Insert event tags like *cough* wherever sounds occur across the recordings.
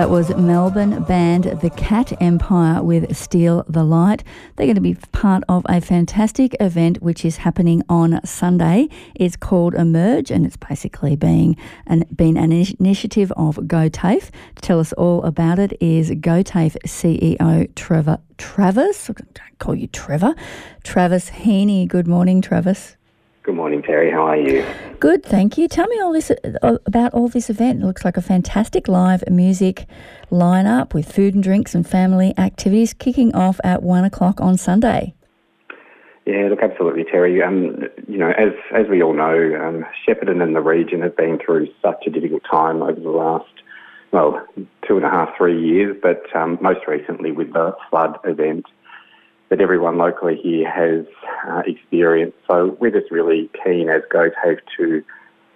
That was Melbourne band The Cat Empire with Steal the Light. They're going to be part of a fantastic event which is happening on Sunday. It's called Emerge and it's basically being an, been an initiative of Go TAFE. To tell us all about it is Go TAFE CEO Trevor Travis. I call you Trevor. Travis Heaney. Good morning, Travis. Good morning, Terry. How are you? Good, thank you. Tell me all this uh, about all this event. It looks like a fantastic live music lineup with food and drinks and family activities kicking off at one o'clock on Sunday. Yeah, look, absolutely, Terry. Um, you know, as as we all know, um, Shepparton and the region have been through such a difficult time over the last, well, two and a half, three years. But um, most recently with the flood event that everyone locally here has uh, experienced. So we're just really keen as GoTAFE to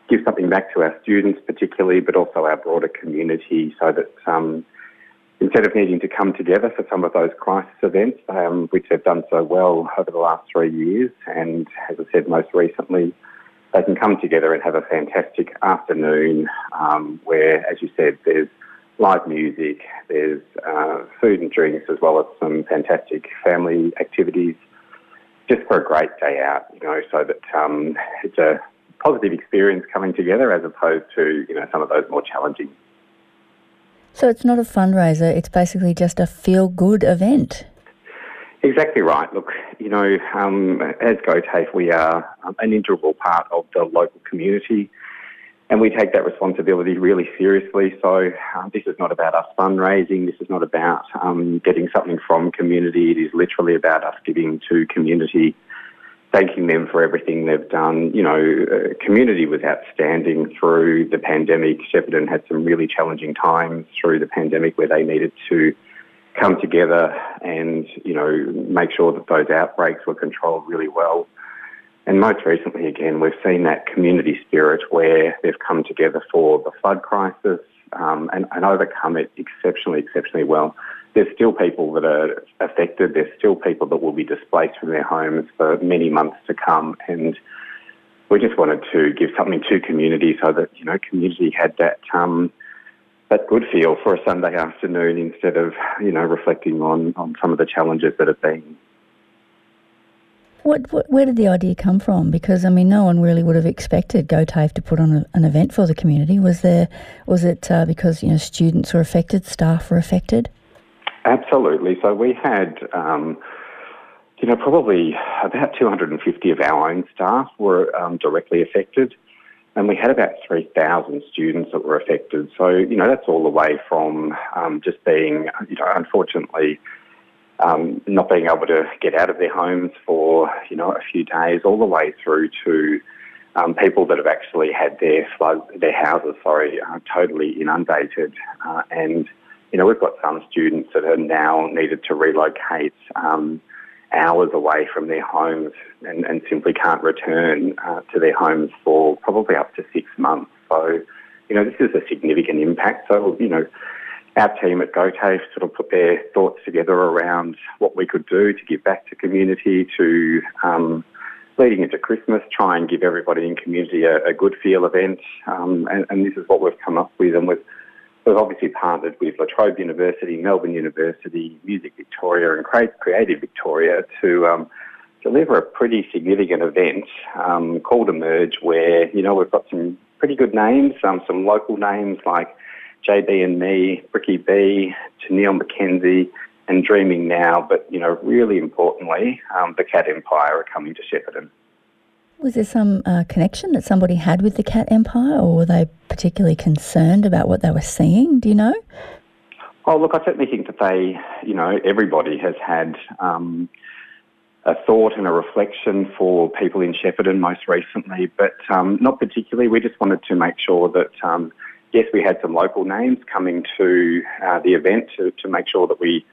give something back to our students particularly, but also our broader community so that um, instead of needing to come together for some of those crisis events, um, which have done so well over the last three years, and as I said most recently, they can come together and have a fantastic afternoon um, where, as you said, there's live music, there's uh, food and drinks, as well as some fantastic family activities, just for a great day out, you know, so that um, it's a positive experience coming together as opposed to, you know, some of those more challenging. So it's not a fundraiser, it's basically just a feel good event. Exactly right. Look, you know, um, as GoTAFE, we are an integral part of the local community and we take that responsibility really seriously. So um, this is not about us fundraising. This is not about um, getting something from community. It is literally about us giving to community, thanking them for everything they've done. You know, uh, community was outstanding through the pandemic. Shepparton had some really challenging times through the pandemic where they needed to come together and, you know, make sure that those outbreaks were controlled really well. And most recently, again, we've seen that community spirit where they've come together for the flood crisis um, and, and overcome it exceptionally, exceptionally well. There's still people that are affected. There's still people that will be displaced from their homes for many months to come. And we just wanted to give something to community so that, you know, community had that, um, that good feel for a Sunday afternoon instead of, you know, reflecting on, on some of the challenges that have been what, what, where did the idea come from? Because I mean, no one really would have expected GoTAFE to put on a, an event for the community. Was there? Was it uh, because you know students were affected, staff were affected? Absolutely. So we had, um, you know, probably about 250 of our own staff were um, directly affected, and we had about 3,000 students that were affected. So you know, that's all the way from um, just being, you know, unfortunately um, not being able to get out of their homes for you know a few days, all the way through to um, people that have actually had their flood, their houses, sorry, uh, totally inundated, uh, and you know we've got some students that are now needed to relocate um, hours away from their homes and, and simply can't return uh, to their homes for probably up to six months. So you know this is a significant impact. So you know our team at GoTAFE sort of put their thoughts together around what we could do to give back to community, to um, leading into Christmas, try and give everybody in community a, a good feel event. Um, and, and, this is what we've come up with. And we've, we've obviously partnered with La Trobe University, Melbourne University, Music Victoria, and Creative Victoria to um, deliver a pretty significant event um, called Emerge, where you know we've got some pretty good names, um, some local names like JB and me, Ricky B, to Neil McKenzie, and Dreaming Now. But, you know, really importantly, um, the Cat Empire are coming to Shepparton. Was there some uh, connection that somebody had with the Cat Empire, or were they particularly concerned about what they were seeing? Do you know? Oh, look, I certainly think that they, you know, everybody has had um, a thought and a reflection for people in Shepparton most recently, but um, not particularly. We just wanted to make sure that um, yes, we had some local names coming to uh, the event to, to make sure that we,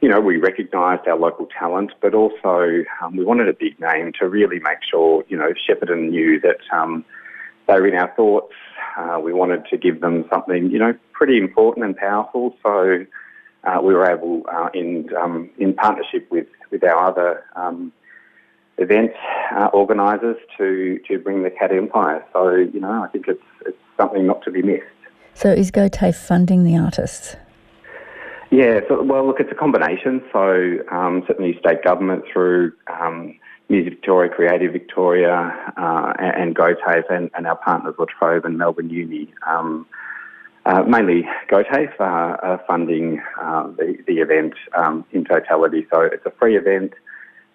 you know, we recognised our local talent, but also um, we wanted a big name to really make sure, you know, Shepparton knew that um, they were in our thoughts Uh, we wanted to give them something, you know, pretty important and powerful. So uh, we were able, uh, in um, in partnership with with our other um, event uh, organisers, to to bring the Cat Empire. So you know, I think it's it's something not to be missed. So is GoTAFE funding the artists? Yeah, so, well, look, it's a combination. So um, certainly state government through um, Music Victoria, Creative Victoria, uh, and, and GoTAFE, and, and, our partners La Trobe and Melbourne Uni. Um, uh, mainly GoTAFE are, are funding uh, the, the event um, in totality. So it's a free event.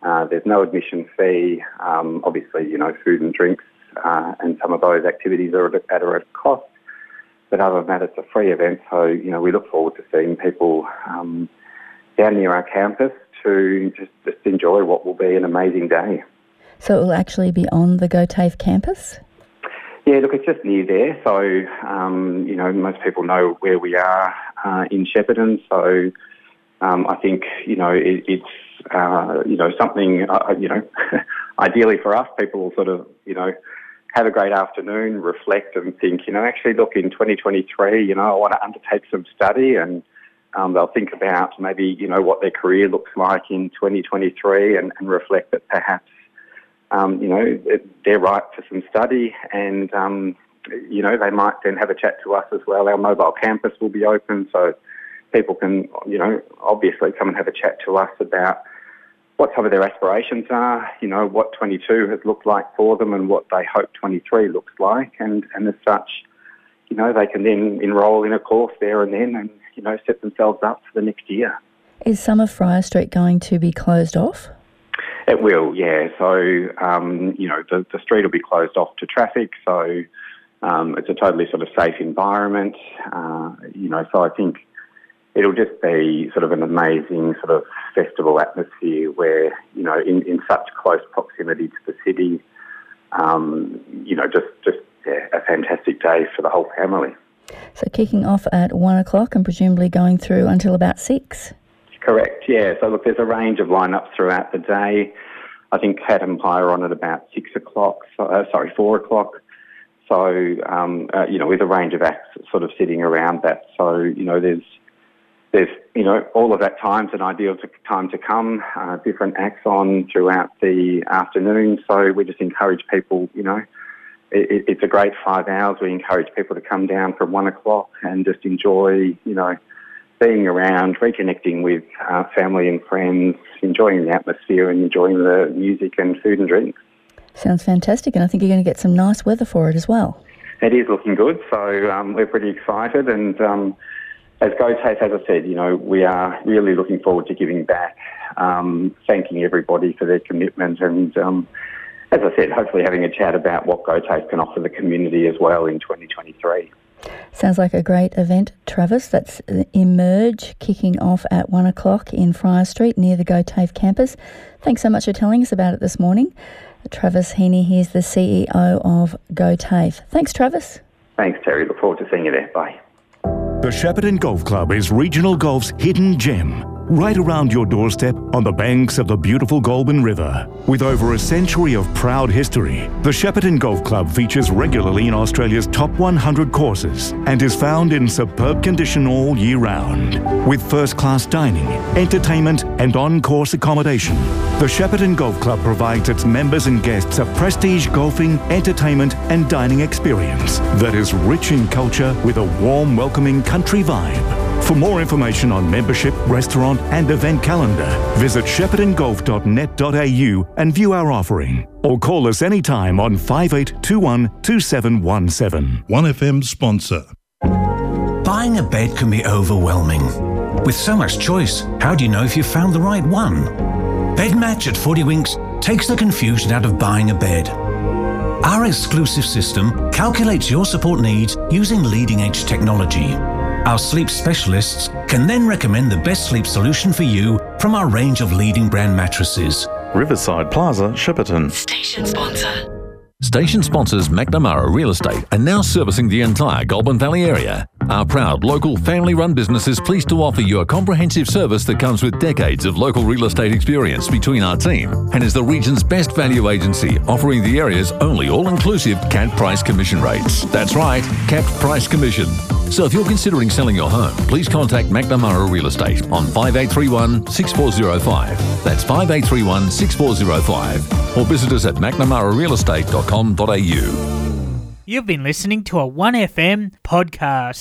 Uh, there's no admission fee. Um, obviously, you know, food and drinks uh, and some of those activities are at a cost. But other than that, it's a free event. So, you know, we look forward to seeing people um, down near our campus to just, just enjoy what will be an amazing day. So it will actually be on the GoTAFE campus? Yeah, look, it's just near there. So, um, you know, most people know where we are uh, in Shepparton. So um, I think, you know, it, it's, uh, you know, something, uh, you know, *laughs* ideally for us, people will sort of, you know, have a great afternoon, reflect and think, you know, actually look in 2023, you know, I want to undertake some study and um, they'll think about maybe, you know, what their career looks like in 2023 and, and reflect that perhaps, um, you know, they're right for some study and, um, you know, they might then have a chat to us as well. Our mobile campus will be open so people can, you know, obviously come and have a chat to us about what some of their aspirations are, you know, what 22 has looked like for them and what they hope 23 looks like. And, and as such, you know, they can then enrol in a course there and then and, you know, set themselves up for the next year. Is Summer Fryer Street going to be closed off? It will, yeah. So, um, you know, the, the street will be closed off to traffic. So um, it's a totally sort of safe environment. Uh, you know, so I think it'll just be sort of an amazing sort of festival atmosphere where, you know, in, in such close proximity to the city, um, you know, just, just yeah, a fantastic day for the whole family. So kicking off at one o'clock and presumably going through until about six? Correct, yeah. So look, there's a range of lineups throughout the day. I think Cat Empire on at about six o'clock, so, uh, sorry, four o'clock. So, um, uh, you know, with a range of acts sort of sitting around that. So, you know, there's there's, you know, all of that time's an ideal to, time to come, uh, different acts on throughout the afternoon. So we just encourage people, you know, it, it's a great five hours. We encourage people to come down from one o'clock and just enjoy, you know, being around, reconnecting with uh, family and friends, enjoying the atmosphere and enjoying the music and food and drinks. Sounds fantastic, and I think you're going to get some nice weather for it as well. It is looking good, so um, we're pretty excited and. Um, as GoTAFE, as I said, you know, we are really looking forward to giving back, um, thanking everybody for their commitment and, um, as I said, hopefully having a chat about what GoTAFE can offer the community as well in 2023. Sounds like a great event, Travis. That's Emerge kicking off at one o'clock in Friar Street near the GoTAFE campus. Thanks so much for telling us about it this morning. Travis Heaney, he's the CEO of GoTAFE. Thanks, Travis. Thanks, Terry. Look forward to seeing you there. Bye. The Shepparton Golf Club is regional golf's hidden gem right around your doorstep on the banks of the beautiful Goulburn River. With over a century of proud history, the Shepparton Golf Club features regularly in Australia's top 100 courses and is found in superb condition all year round. With first-class dining, entertainment and on-course accommodation, the Shepparton Golf Club provides its members and guests a prestige golfing, entertainment and dining experience that is rich in culture with a warm, welcoming country vibe. For more information on membership, restaurant, and event calendar, visit sheppartongolf.net.au and view our offering. Or call us anytime on 5821 2717. 1FM sponsor. Buying a bed can be overwhelming. With so much choice, how do you know if you've found the right one? BedMatch at 40 Winks takes the confusion out of buying a bed. Our exclusive system calculates your support needs using leading edge technology our sleep specialists can then recommend the best sleep solution for you from our range of leading brand mattresses. Riverside Plaza, Shepparton. Station sponsor. Station sponsors McNamara Real Estate are now servicing the entire Goulburn Valley area. Our proud local family run business is pleased to offer you a comprehensive service that comes with decades of local real estate experience between our team and is the region's best value agency, offering the area's only all inclusive capped price commission rates. That's right, capped price commission. So if you're considering selling your home, please contact McNamara Real Estate on 5831 6405. That's 5831 6405. Or visit us at mcnamararealestate.com.au. You've been listening to a 1FM podcast.